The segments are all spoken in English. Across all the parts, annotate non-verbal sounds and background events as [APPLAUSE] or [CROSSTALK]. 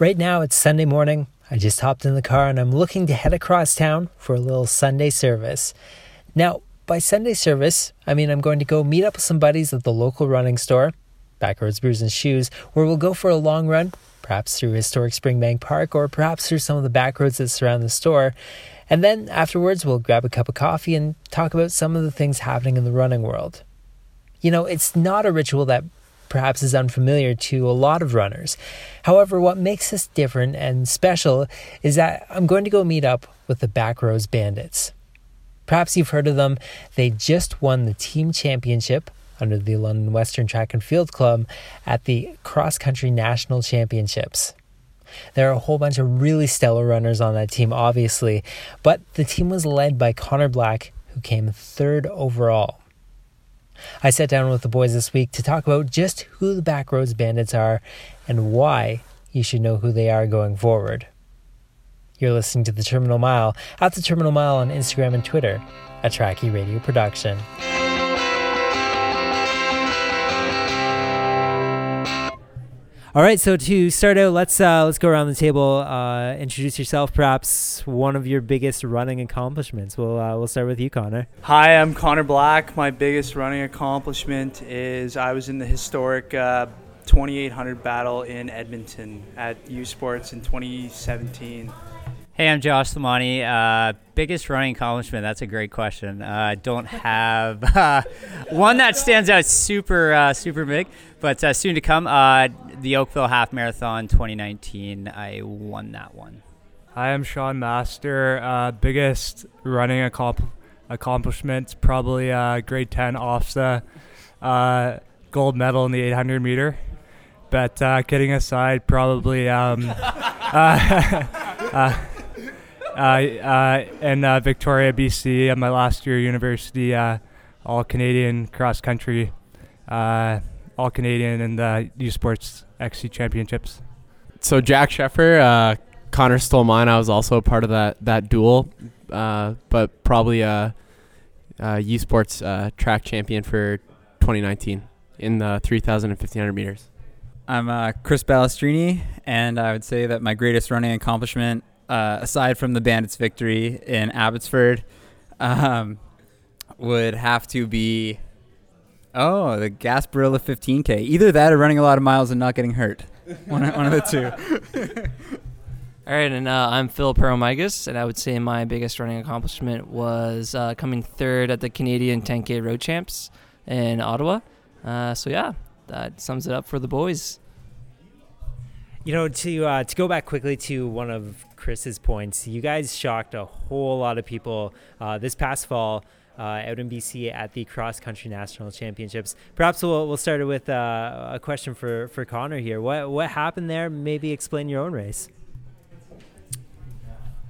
Right now it's Sunday morning. I just hopped in the car and I'm looking to head across town for a little Sunday service. Now, by Sunday service, I mean I'm going to go meet up with some buddies at the local running store, Backroads Brews and Shoes, where we'll go for a long run, perhaps through historic Springbank Park or perhaps through some of the back roads that surround the store. And then afterwards, we'll grab a cup of coffee and talk about some of the things happening in the running world. You know, it's not a ritual that perhaps is unfamiliar to a lot of runners. However, what makes this different and special is that I'm going to go meet up with the Backroads Bandits. Perhaps you've heard of them. They just won the team championship under the London Western Track and Field Club at the Cross Country National Championships. There are a whole bunch of really stellar runners on that team, obviously, but the team was led by Connor Black, who came third overall. I sat down with the boys this week to talk about just who the Backroads Bandits are and why you should know who they are going forward. You're listening to The Terminal Mile at The Terminal Mile on Instagram and Twitter, a Trackie Radio production. All right, so to start out, let's uh, let's go around the table. Uh, introduce yourself, perhaps one of your biggest running accomplishments. We'll uh, we'll start with you, Connor. Hi, I'm Connor Black. My biggest running accomplishment is I was in the historic uh, 2800 battle in Edmonton at U Sports in 2017. Hey, I'm Josh Lamani. Uh, biggest running accomplishment? That's a great question. I uh, don't have [LAUGHS] uh, one that stands out super, uh, super big, but uh, soon to come. Uh, the Oakville Half Marathon 2019. I won that one. Hi, I'm Sean Master. biggest running accomplishment, probably grade 10 OFSAA gold medal in the 800 meter. But kidding aside, probably. Um, [LAUGHS] [LAUGHS] uh, uh, in uh, Victoria, BC, at my last year university, all Canadian cross country, all Canadian in the U Sports XC Championships. So Jack Sheffer, Connor stole mine. I was also a part of that that duel, but probably a, a U Sports track champion for 2019 in the 3,000 and 1,500 meters. I'm uh, Chris Balestrini, and I would say that my greatest running accomplishment uh, aside from the Bandits' victory in Abbotsford, um, would have to be oh the Gasparilla 15K. Either that or running a lot of miles and not getting hurt. One, one of the two. [LAUGHS] All right, and uh, I'm Phil Parrot-Migas, and I would say my biggest running accomplishment was uh, coming third at the Canadian 10K Road Champs in Ottawa. Uh, so yeah, that sums it up for the boys. You know, to uh, to go back quickly to one of Chris's points, you guys shocked a whole lot of people uh, this past fall uh, out in BC at the cross country national championships. Perhaps we'll we'll start with uh, a question for for Connor here. What what happened there? Maybe explain your own race.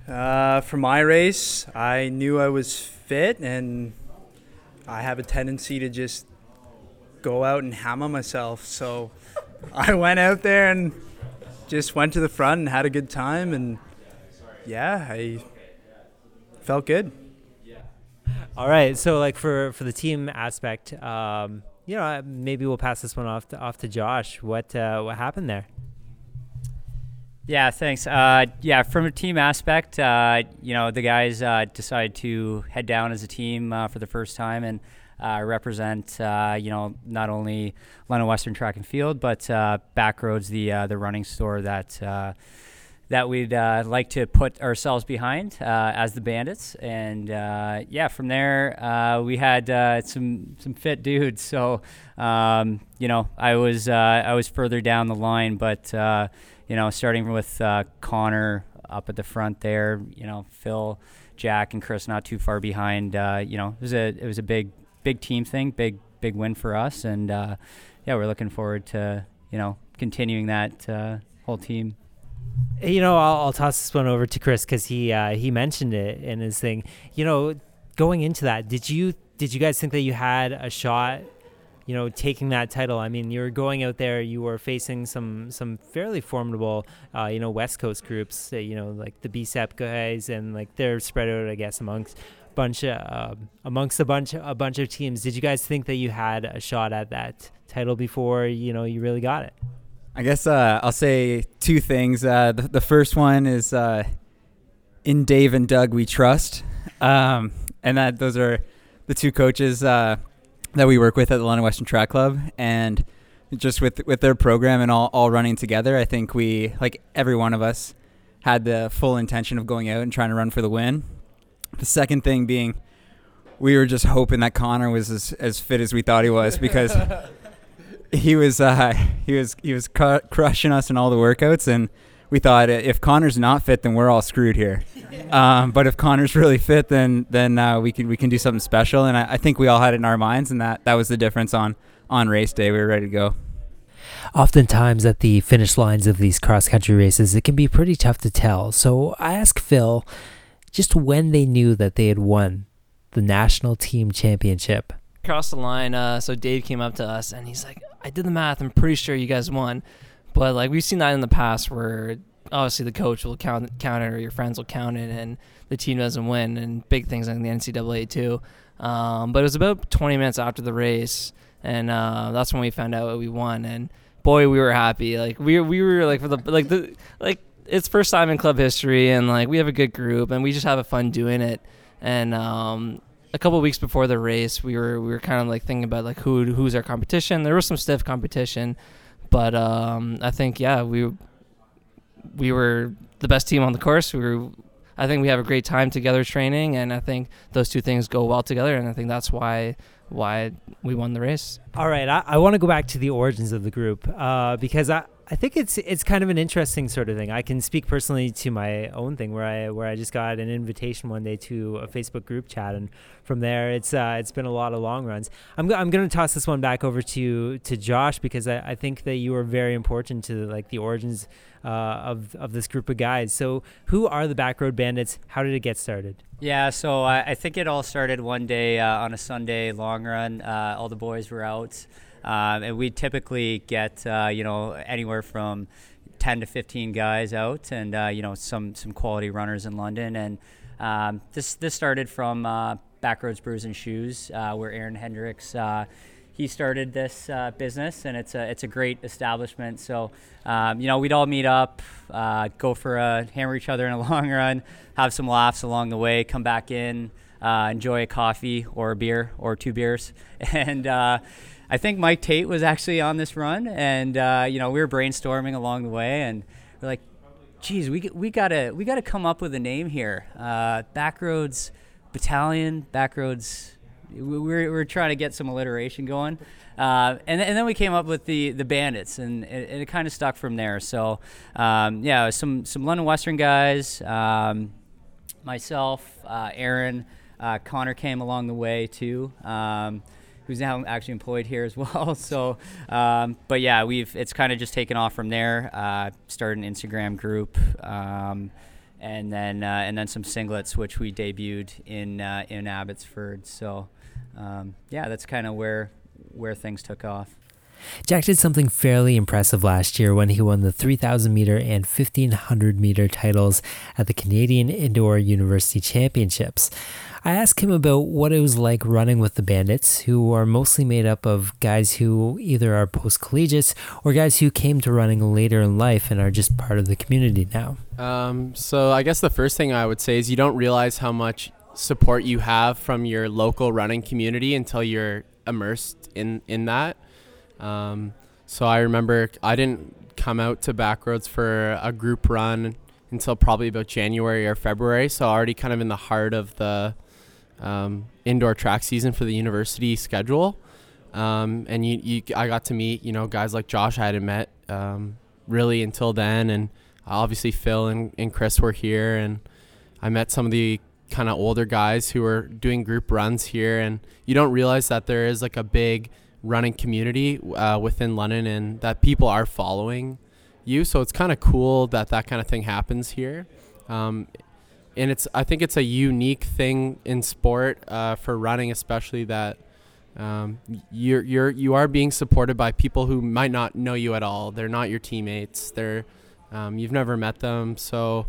Uh, for my race, I knew I was fit, and I have a tendency to just go out and hammer myself. So [LAUGHS] I went out there and just went to the front and had a good time, and yeah, I felt good. Yeah. All right, so like for for the team aspect, um, you know, maybe we'll pass this one off to, off to Josh. What uh, what happened there? Yeah, thanks. Uh, yeah, from a team aspect, uh, you know, the guys uh, decided to head down as a team uh, for the first time and uh, represent, uh, you know, not only London Western Track and Field, but uh, Backroads, the uh, the running store that uh, that we'd uh, like to put ourselves behind as the Bandits. And yeah, from there we had some some fit dudes. So um, you know, I was I was further down the line, but you know, starting with Connor up at the front there, you know, Phil. Jack and Chris not too far behind. Uh, you know, it was a it was a big big team thing, big big win for us, and uh, yeah, we're looking forward to you know continuing that uh, whole team. You know, I'll, I'll, toss this one over to Chris because he uh, he mentioned it in his thing. You know, going into that, did you did you guys think that you had a shot? You know, taking that title. I mean, you were going out there. You were facing some some fairly formidable, uh, you know, West Coast groups. Uh, you know, like the BCEP guys, and like they're spread out, I guess, amongst bunch of, uh, amongst a bunch a bunch of teams. Did you guys think that you had a shot at that title before you know you really got it? I guess uh, I'll say two things. Uh, the, the first one is uh, in Dave and Doug we trust, um, and that those are the two coaches uh, that we work with at the London Western Track Club, and just with with their program and all all running together, I think we like every one of us had the full intention of going out and trying to run for the win. The second thing being, we were just hoping that Connor was as, as fit as we thought he was because [LAUGHS] he was uh, [LAUGHS] he was he was cr- crushing us in all the workouts, and we thought if Connor's not fit, then we're all screwed here. [LAUGHS] Um, but if Connor's really fit, then then uh, we can we can do something special, and I, I think we all had it in our minds, and that that was the difference on on race day. We were ready to go. Oftentimes, at the finish lines of these cross country races, it can be pretty tough to tell. So I asked Phil just when they knew that they had won the national team championship. Across the line, uh, so Dave came up to us and he's like, I did the math. I'm pretty sure you guys won. But like we've seen that in the past where obviously the coach will count count it or your friends will count it and the team doesn't win and big things like the NCAA too. Um, but it was about 20 minutes after the race and uh, that's when we found out we won and boy we were happy like we we were like for the like the like it's first time in club history and like we have a good group and we just have a fun doing it and um, a couple weeks before the race we were we were kind of like thinking about like who who's our competition there was some stiff competition but um, I think yeah we we were the best team on the course we were I think we have a great time together training and I think those two things go well together and I think that's why why we won the race. All right, I, I want to go back to the origins of the group uh, because I, I think it's it's kind of an interesting sort of thing. I can speak personally to my own thing where I where I just got an invitation one day to a Facebook group chat, and from there it's uh, it's been a lot of long runs. I'm go- I'm going to toss this one back over to to Josh because I, I think that you are very important to like the origins uh, of of this group of guys. So who are the Backroad Bandits? How did it get started? Yeah, so I, I think it all started one day uh, on a Sunday long run. Uh, all the boys were out. Um, and we typically get uh, you know anywhere from 10 to 15 guys out, and uh, you know some some quality runners in London. And um, this this started from uh, Backroads Brews and Shoes, uh, where Aaron Hendricks uh, he started this uh, business, and it's a it's a great establishment. So um, you know we'd all meet up, go for a hammer each other in a [LAUGHS] long run, have some laughs along the way, come back in. enjoy a coffee or a beer or two beers, [LAUGHS] and I think Mike Tate was actually on this run, and uh, you know we were brainstorming along the way, and we're like, "Geez, we we gotta we gotta come up with a name here. Uh, Backroads Battalion, Backroads. We're we're trying to get some alliteration going, uh, and and then we came up with the the Bandits, and it, it kind of stuck from there. So um, yeah, some some London Western guys, um, myself, uh, Aaron, uh, Connor came along the way too. Um, who's now actually employed here as [LAUGHS] well. so, um, but yeah, we've it's kind of just taken off from there. Uh, started an Instagram group, um, and then uh, and then some singlets, which we debuted in uh, in Abbotsford. So, um, yeah, that's kind of where where things took off. Jack did something fairly impressive last year when he won the 3,000 meter and 1,500 meter titles at the Canadian Indoor University Championships. I asked him about what it was like running with the Bandits, who are mostly made up of guys who either are post collegiates or guys who came to running later in life and are just part of the community now. Um, so I guess the first thing I would say is you don't realize how much support you have from your local running community until you're immersed in in that. Um, so I remember I didn't come out to Backroads for a group run until probably about January or February. So already kind of in the heart of the um, indoor track season for the university schedule. Um, and you, you, I got to meet, you know, guys like Josh I hadn't met um, really until then. And obviously Phil and, and Chris were here. And I met some of the kind of older guys who were doing group runs here. And you don't realize that there is like a big running community uh, within London and that people are following you. So it's kind of cool that that kind of thing happens here. Um, and it's I think it's a unique thing in sport uh, for running, especially that um, you're you're you are being supported by people who might not know you at all. They're not your teammates. They're um, you've never met them. So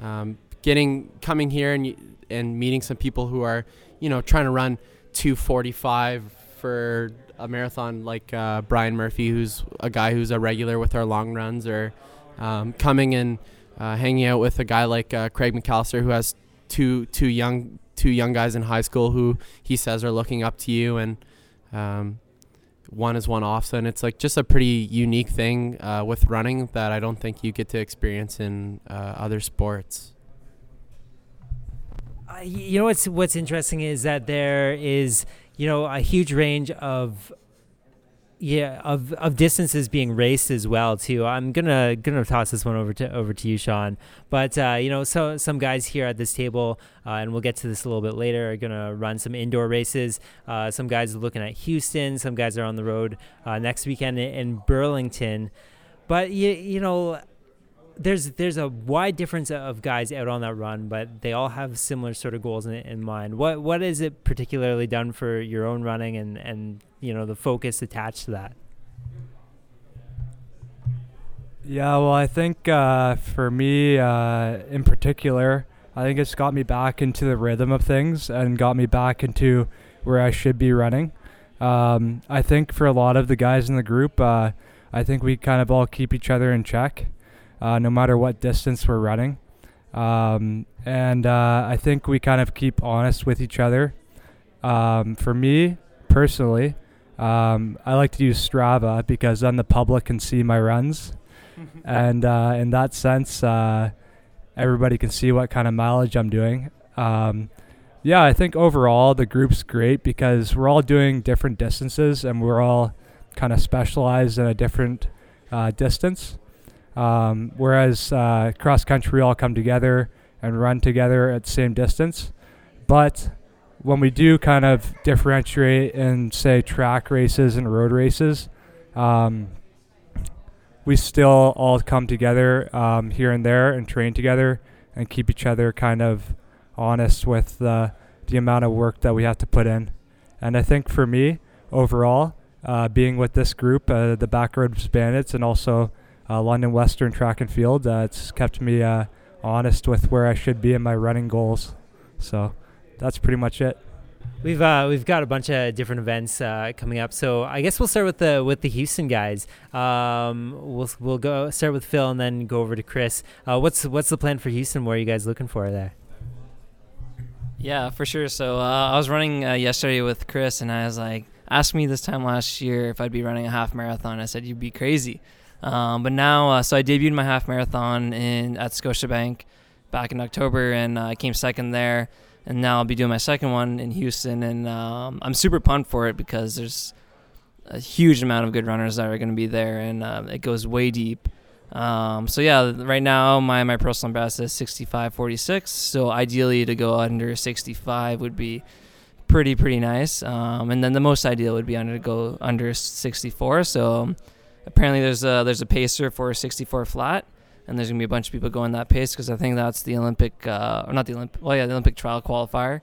um, getting coming here and and meeting some people who are you know trying to run 245 for a marathon like uh, Brian Murphy, who's a guy who's a regular with our long runs, or um, coming and uh, hanging out with a guy like uh, Craig McAllister, who has two two young two young guys in high school who he says are looking up to you, and um, one is one off. So and it's like just a pretty unique thing uh, with running that I don't think you get to experience in uh, other sports. Uh, you know what's what's interesting is that there is you know a huge range of yeah of of distances being raced as well too. I'm gonna gonna toss this one over to over to you sean. But uh, you know so some guys here at this table uh, and we'll get to this a little bit later are gonna run some indoor races. Uh, some guys are looking at houston. Some guys are on the road uh, next weekend in, in burlington. But you, you know there's there's a wide difference of guys out on that run, but they all have similar sort of goals in, in mind. What what is it particularly done for your own running and and you know the focus attached to that? Yeah, well, I think uh, for me uh, in particular, I think it's got me back into the rhythm of things and got me back into where I should be running. Um, I think for a lot of the guys in the group, uh, I think we kind of all keep each other in check uh, no matter what distance we're running. Um, and uh, I think we kind of keep honest with each other. Um, for me personally, um, I like to use Strava because then the public can see my runs, [LAUGHS] and uh, in that sense, uh, everybody can see what kind of mileage I'm doing. Um, yeah, I think overall the group's great because we're all doing different distances and we're all kind of specialized in a different uh, distance. Um, whereas uh, cross country, we all come together and run together at the same distance. But when we do kind of differentiate in, say, track races and road races, um, we still all come together um, here and there and train together and keep each other kind of honest with the, the amount of work that we have to put in. And I think for me, overall, uh, being with this group, uh, the Backroads Bandits, and also uh, London Western Track and Field. Uh, it's kept me uh, honest with where I should be in my running goals. So that's pretty much it. We've uh, we've got a bunch of different events uh, coming up, so I guess we'll start with the with the Houston guys. Um, we'll we'll go start with Phil and then go over to Chris. Uh, what's what's the plan for Houston? What are you guys looking for there? Yeah, for sure. So uh, I was running uh, yesterday with Chris, and I was like, asked me this time last year if I'd be running a half marathon. I said you'd be crazy. Um, but now, uh, so I debuted my half marathon in at Scotiabank back in October, and uh, I came second there. And now I'll be doing my second one in Houston, and um, I'm super pumped for it because there's a huge amount of good runners that are going to be there, and uh, it goes way deep. Um, so yeah, right now my my personal best is 65.46. So ideally to go under 65 would be pretty pretty nice. Um, and then the most ideal would be under to go under 64. So apparently there's a there's a pacer for a 64 flat, and there's gonna be a bunch of people going that pace because I think that's the Olympic uh, or not the Olympic well yeah the Olympic trial qualifier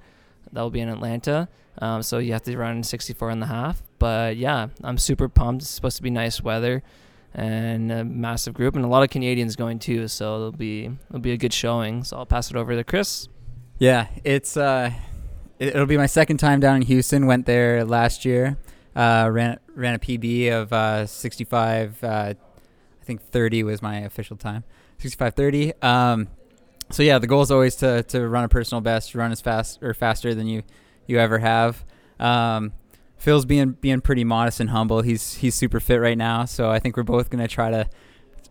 that will be in Atlanta. Um, so you have to run 64 and a half. But yeah, I'm super pumped. It's supposed to be nice weather and a massive group and a lot of Canadians going too. So it'll be it'll be a good showing. So I'll pass it over to Chris. Yeah, it's uh, it'll be my second time down in Houston. Went there last year. Uh, ran ran a PB of uh, 65. Uh, I think 30 was my official time. 65:30. Um, so yeah, the goal is always to to run a personal best, run as fast or faster than you you ever have. Um, Phil's being being pretty modest and humble. He's he's super fit right now, so I think we're both gonna try to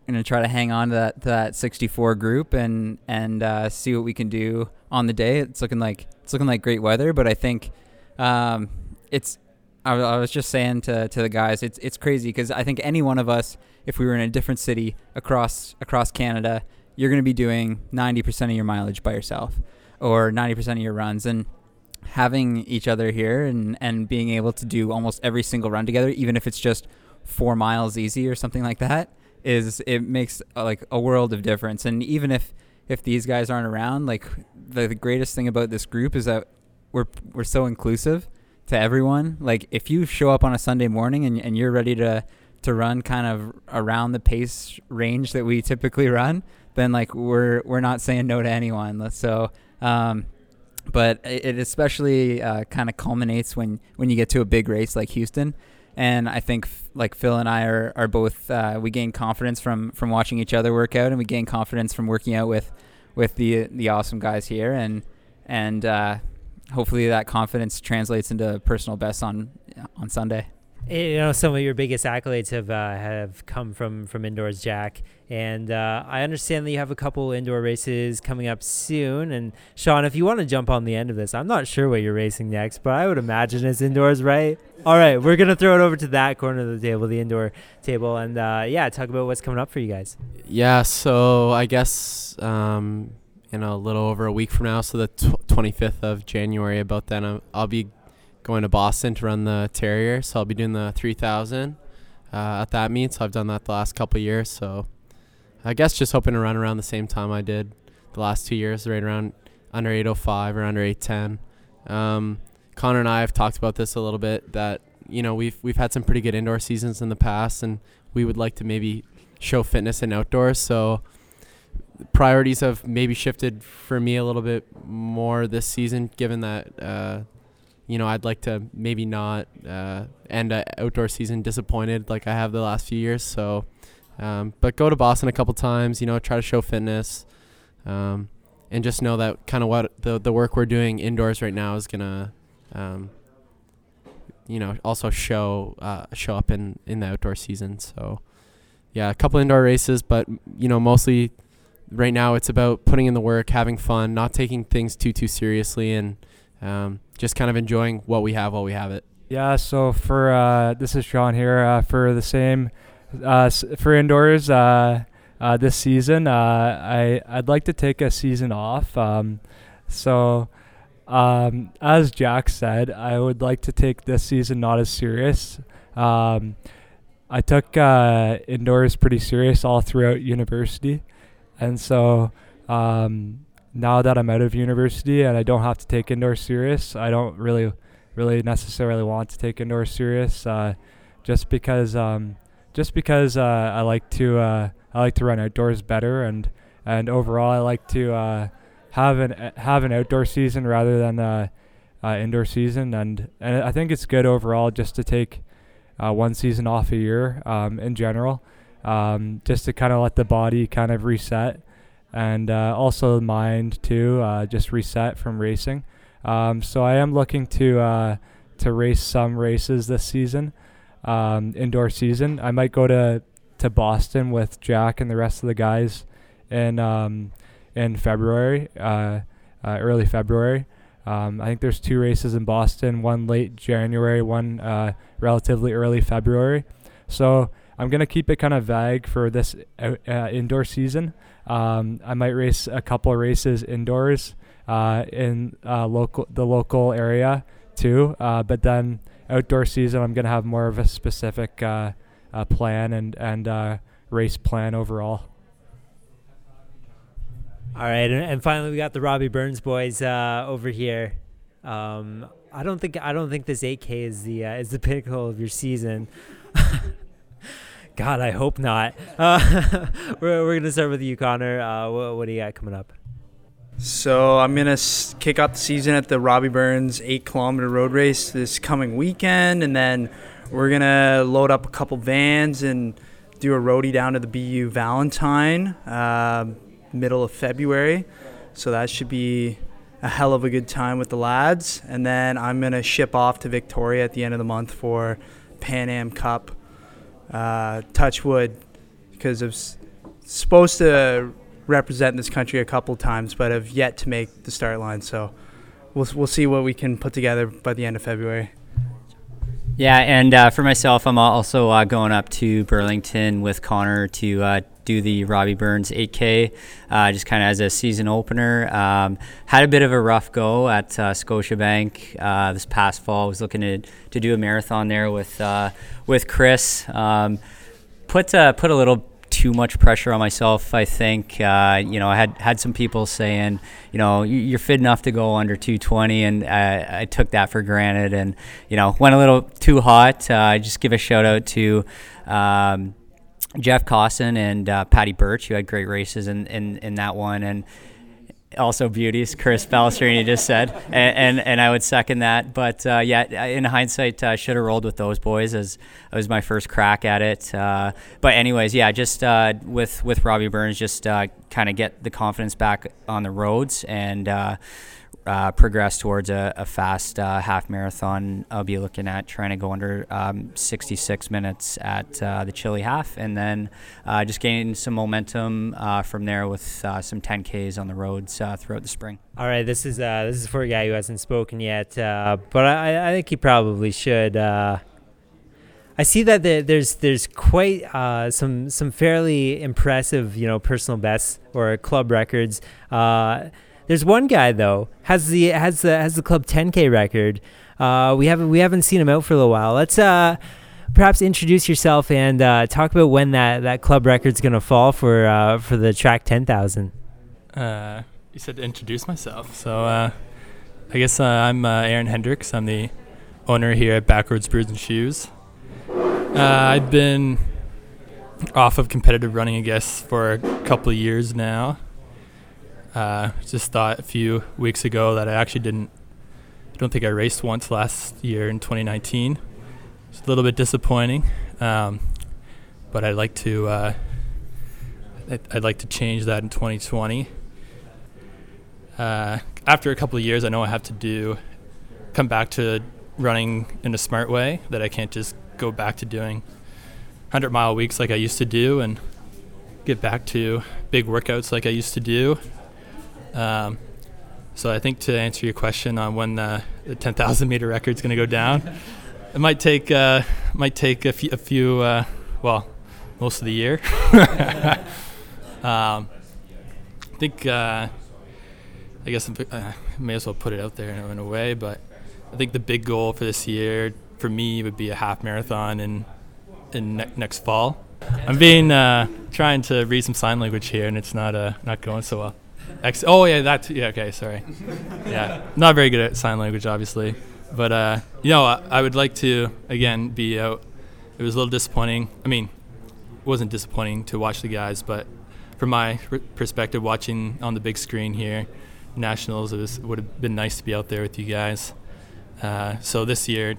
gonna try to hang on to that to that 64 group and and uh, see what we can do on the day. It's looking like it's looking like great weather, but I think um, it's I, I was just saying to, to the guys, it's it's crazy because I think any one of us, if we were in a different city across across Canada, you're going to be doing 90% of your mileage by yourself, or 90% of your runs, and having each other here and and being able to do almost every single run together, even if it's just four miles easy or something like that, is it makes uh, like a world of difference. And even if if these guys aren't around, like the, the greatest thing about this group is that we're we're so inclusive to everyone. Like if you show up on a Sunday morning and, and you're ready to to run kind of around the pace range that we typically run, then like we're we're not saying no to anyone. So um, but it especially uh, kind of culminates when when you get to a big race like Houston. And I think like Phil and I are are both uh, we gain confidence from from watching each other work out, and we gain confidence from working out with with the the awesome guys here, and and uh, hopefully that confidence translates into personal best on on Sunday. You know, some of your biggest accolades have uh, have come from from indoors, Jack. And uh, I understand that you have a couple indoor races coming up soon. And Sean, if you want to jump on the end of this, I'm not sure what you're racing next, but I would imagine it's indoors, right? All right, we're gonna throw it over to that corner of the table, the indoor table, and uh, yeah, talk about what's coming up for you guys. Yeah, so I guess um, in a little over a week from now, so the tw- 25th of January, about then, I'll, I'll be going to Boston to run the Terrier. So I'll be doing the 3000 uh, at that meet. So I've done that the last couple years. So I guess just hoping to run around the same time I did the last two years, right around under 805 or under 810. Um, Connor and I have talked about this a little bit that you know we've we've had some pretty good indoor seasons in the past, and we would like to maybe show fitness in outdoors. So priorities have maybe shifted for me a little bit more this season, given that uh, you know I'd like to maybe not uh, end an outdoor season disappointed like I have the last few years. So, um, but go to Boston a couple times, you know, try to show fitness. Um, and just know that kind of what the the work we're doing indoors right now is gonna um, you know, also show uh, show up in in the outdoor season. So, yeah, a couple indoor races, but you know, mostly right now it's about putting in the work, having fun, not taking things too too seriously, and um, just kind of enjoying what we have while we have it. Yeah. So for uh, this is Sean here uh, for the same uh, for indoors uh, uh, this season. I I'd like to take a season off. Um, so um, as Jack said, I would like to take this season not as serious. Um, I took uh, indoors pretty serious all throughout university, and so um, now that I'm out of university and I don't have to take indoor serious, I don't really, really necessarily want to take indoor serious, uh, just because, um, just because uh, I like to, uh, I like to run outdoors better, and and overall I like to uh, have an have an outdoor season rather than a, a indoor season, and and I think it's good overall just to take uh, one season off a year um, in general, um, just to kind of let the body kind of reset, and uh, also the mind too, uh, just reset from racing. Um, so I am looking to uh, to race some races this season, um, indoor season. I might go to to Boston with Jack and the rest of the guys, and um, in February, uh, uh, early February. Um, I think there's two races in Boston, one late January, one uh, relatively early February. So I'm gonna keep it kind of vague for this uh, uh, indoor season. Um, I might race a couple races indoors uh, in local the local area too, but then outdoor season I'm gonna have more of a specific plan and and race plan overall. All right, and, finally we got the Robbie Burns boys uh, over here. Um, I don't think I don't think this 8K is the uh, is the [LAUGHS] pinnacle of your season. [LAUGHS] God, I hope not. [LAUGHS] Uh, [LAUGHS] we're we're gonna start with you, Connor. Uh, what, what do you got coming up? So I'm gonna s- kick off the season at the Robbie Burns eight kilometer road race this coming weekend, and then we're gonna load up a couple vans and do a roadie down to the BU Valentine. Uh, middle of February. So that should be a hell of a good time with the lads. And then I'm going to ship off to Victoria at the end of the month for Pan Am Cup. Uh, Touchwood, because I was supposed to represent this country a couple times, but have yet to make the start line. So we'll, we'll see what we can put together by the end of February. Yeah, and uh, for myself, I'm also uh, going up to Burlington with Connor to uh, do the Robbie Burns 8K, uh, just kind of as a season opener. Um, had a bit of a rough go at uh, Scotiabank uh, this past fall. I was looking to, to do a marathon there with with Chris. Um, put put a little too much pressure on myself. I think uh, you know I had had some people saying you know you're fit enough to go under 220, and I, I took that for granted, and you know went a little too hot. Uh, just give a shout out to. Um, Jeff Cosson and uh, Patty Birch, who had great races in, in, in that one, and also beauties. Chris Balestrini just said, and, and, and I would second that. But uh, yeah, in hindsight, I uh, should have rolled with those boys as it was my first crack at it. Uh, but anyways, yeah, just uh, with with Robbie Burns, just uh, kind of get the confidence back on the roads and uh, progress towards a, a fast uh, half marathon, I'll be looking at trying to go under um, 66 minutes at uh, the Chilly half, and then uh, just gaining some momentum uh, from there with uh, some 10Ks on the roads throughout the spring. All right, this is this is for a guy who hasn't spoken yet, but I, I, think he probably should. I see that there's there's quite some some fairly impressive you know personal bests or club records. There's one guy though has the has the has the club 10k record. Uh, we haven't we haven't seen him out for a little while. Let's uh, perhaps introduce yourself and uh, talk about when that, that club record's gonna fall for uh, for the track 10,000. Uh, you said to introduce myself, so uh, I guess I'm Aaron Hendricks. I'm the owner here at Backroads Brews and Shoes. I've been off of competitive running, I guess, for a couple of years now. Uh, just thought a few weeks ago that I actually didn't. I don't think I raced once last year in 2019. It's a little bit disappointing, um, but I'd like to. Uh, I'd like to change that in 2020. Uh, after a couple of years, I know I have to do come back to running in a smart way. That I can't just go back to doing 100 mile weeks like I used to do and get back to big workouts like I used to do. Um, so I think to answer your question on when the, the 10,000 meter record is going to go down, it might take uh, might take a few, a few uh, well, most of the year. [LAUGHS] um, I think uh, I guess I uh, may as well put it out there in, a way, but I think the big goal for this year for me would be a half marathon in in ne- next fall. I'm being uh, trying to read some sign language here, and it's not uh, not going so well. Ex- oh yeah, that yeah. Okay, sorry. Yeah, not very good at sign language, obviously, but uh, you know, I, I, would like to again be out. It was a little disappointing. I mean, it wasn't disappointing to watch the guys, but from my r- perspective, watching on the big screen here, nationals, it was would have been nice to be out there with you guys. Uh, so this year,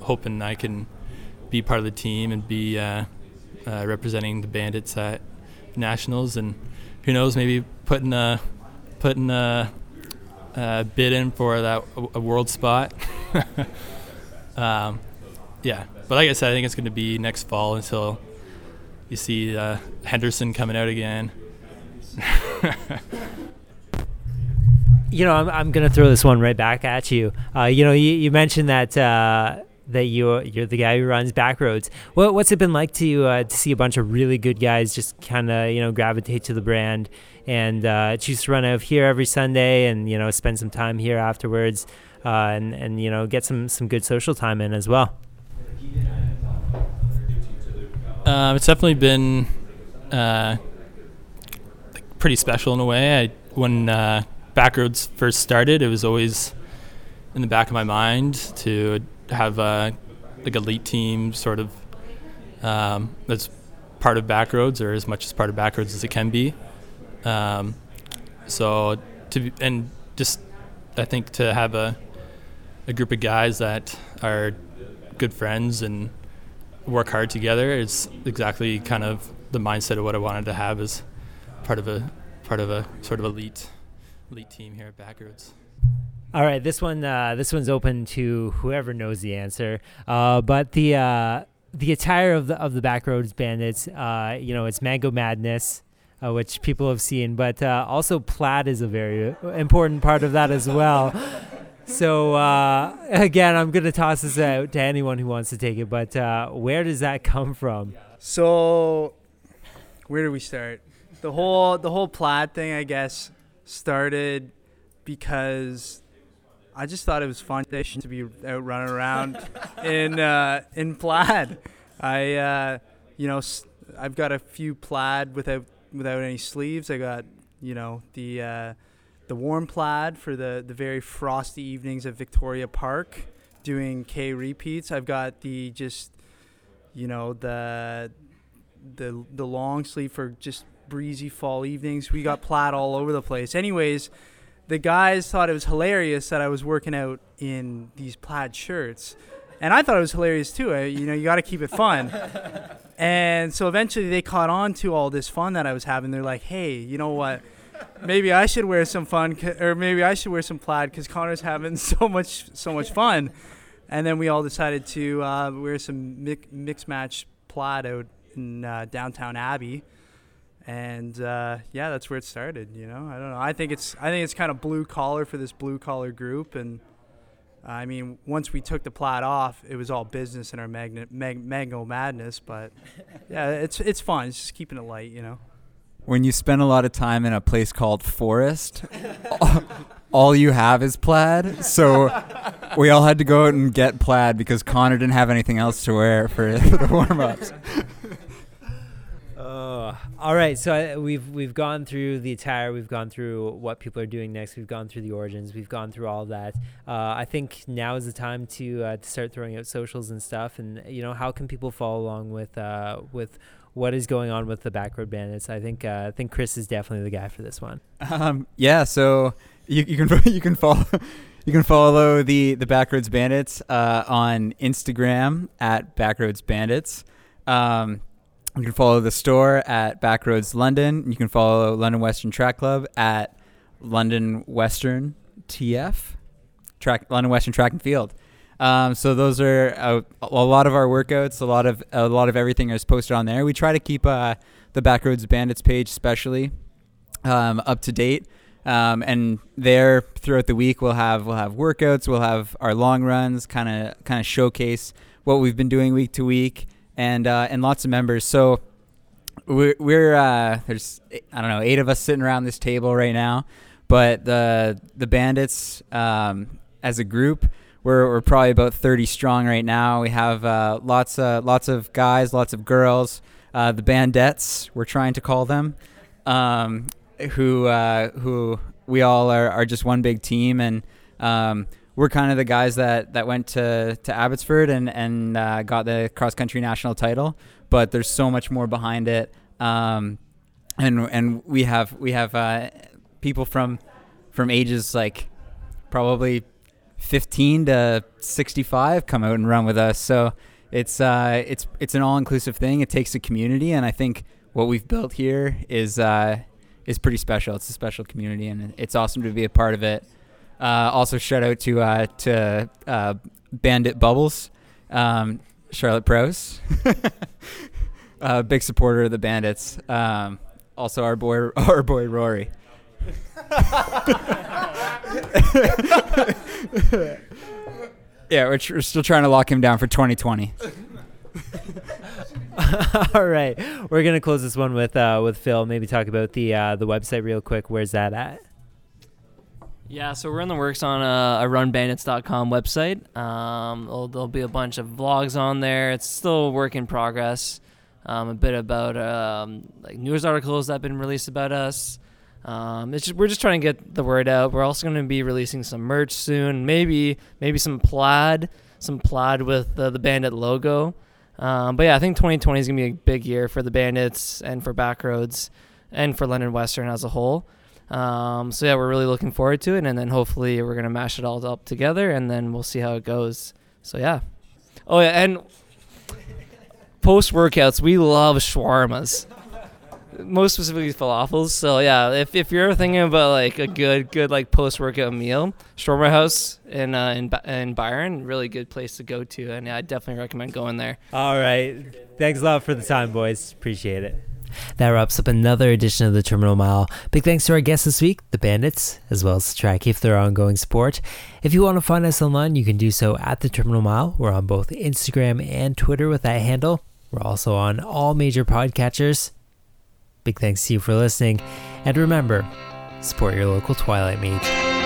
hoping I can be part of the team and be uh, uh representing the Bandits at nationals and who knows, maybe putting a putting a, a bid in for that a world spot. [LAUGHS] um, yeah, but like I said, I think it's going to be next fall until you see uh, Henderson coming out again. [LAUGHS] you know, I'm, I'm going to throw this one right back at you. Uh, you know, you, you mentioned that uh, that you you're the guy who runs Backroads. What what's it been like to uh, to see a bunch of really good guys just kind of you know gravitate to the brand and uh, choose to run out here every Sunday and you know spend some time here afterwards uh, and and you know get some some good social time in as well. Um, it's definitely been uh, pretty special in a way. I, when uh, Backroads first started, it was always in the back of my mind to have a like elite team sort of um, that's part of Backroads or as much as part of Backroads as it can be. Um, so to be, and just I think to have a a group of guys that are good friends and work hard together is exactly kind of the mindset of what I wanted to have as part of a part of a sort of elite elite team here at Backroads. All right, this one uh, this one's open to whoever knows the answer. Uh, but the uh, the attire of the of the Backroads Bandits, uh, you know, it's Mango Madness, uh, which people have seen, but uh, also plaid is a very important part of that as well. so [LAUGHS] again, I'm gonna toss this out to anyone who wants to take it. But where does that come from? So, where do we start? The whole the whole plaid thing, I guess, started because I just thought it was fun to be out running around in uh, in plaid. I uh, you know I've got a few plaid without without any sleeves. I got you know the uh, the warm plaid for the the very frosty evenings at Victoria Park doing K repeats. I've got the just you know the the the long sleeve for just breezy fall evenings. We got plaid all over the place. Anyways, the guys thought it was hilarious that I was working out in these plaid shirts. And I thought it was hilarious too. I, you know, you got to keep it fun. [LAUGHS] and so eventually they caught on to all this fun that I was having. They're like, hey, you know what? Maybe I should wear some fun, or maybe I should wear some plaid because Connor's having [LAUGHS] so much, so much fun. And then we all decided to uh, wear some mix, mix match plaid out in uh, downtown Abbey, and uh, yeah, that's where it started. You know, I don't know. I think it's I think it's kind of blue collar for this blue collar group, and I mean, once we took the plaid off, it was all business in our magnet mag, Mango Madness. But [LAUGHS] yeah, it's it's fun. It's just keeping it light. You know. When you spend a lot of time in a place called Forest, [LAUGHS] all, all you have is plaid. So we all had to go out and get plaid because Connor didn't have anything else to wear for, [LAUGHS] for the warm ups. [SIGHS] All right. So I, we've we've gone through the attire. We've gone through what people are doing next. We've gone through the origins. We've gone through all that. Uh, I think now is the time to uh, to start throwing out socials and stuff. And you know, how can people follow along with uh, with what is going on with the Backroad Bandits? I think uh, I think Chris is definitely the guy for this one. Um, yeah, so you, you can [LAUGHS] you can follow you can follow the the Backroads Bandits uh, on Instagram at Backroads Bandits. Um, you can follow the store at Backroads London. You can follow London Western Track Club at London Western TF Track London Western Track and Field. Um, so those are a, a lot of our workouts. A lot of a lot of everything is posted on there. We try to keep uh, the Backroads Bandits page, especially um, up to date. Um, and there throughout the week we'll have we'll have workouts, we'll have our long runs, kind of kind of showcase what we've been doing week to week, and uh, and lots of members. So we're, we're uh, there's I don't know eight of us sitting around this table right now, but the the bandits um, as a group we're, we're probably about 30 strong right now. We have uh, lots of lots of guys, lots of girls. Uh, the bandettes, we're trying to call them, um, who uh, who we all are, are just one big team, and um, we're kind of the guys that, that went to, to Abbotsford and and uh, got the cross country national title. But there's so much more behind it, um, and and we have we have uh, people from from ages like probably 15 to 65 come out and run with us. So it's uh, it's it's an all-inclusive thing. It takes a community, and I think what we've built here is uh, is pretty special. It's a special community, and it's awesome to be a part of it. Uh, also, shout out to uh, to uh, Bandit Bubbles, um, Charlotte Pros, [LAUGHS] uh, big supporter of the Bandits. Um, also, our boy [LAUGHS] our boy Rory. [LAUGHS] yeah, we're, tr- we're still trying to lock him down for 2020. all right, we're gonna close this one with uh, with Phil. Maybe talk about the uh, the website real quick. Where's that at? Yeah, so we're in the works on a, a runbandits.com website. Um, there'll, be a bunch of vlogs on there. It's still a work in progress. Um, a bit about um, like news articles that have been released about us. Um, it's just, we're just trying to get the word out. We're also going to be releasing some merch soon. Maybe maybe some plaid, some plaid with the, the Bandit logo. Um, but yeah, I think 2020 is going to be a big year for the Bandits and for Backroads and for London Western as a whole. Um, so yeah, we're really looking forward to it, and then hopefully we're gonna mash it all up together, and then we'll see how it goes. So yeah. Oh yeah, and post workouts, we love shawarmas. Most specifically falafels. So yeah, if, if you're thinking about like a good good like post workout meal, Shawarma House in uh, in in Byron, really good place to go to, and yeah, I definitely recommend going there. All right. Thanks a lot for the time, boys. Appreciate it. That wraps up another edition of the Terminal Mile. Big thanks to our guests this week, the Bandits, as well as Trackie for their ongoing support. If you want to find us online, you can do so at the Terminal Mile. We're on both Instagram and Twitter with that handle. We're also on all major podcatchers. Big thanks to you for listening. And remember, support your local Twilight Mage.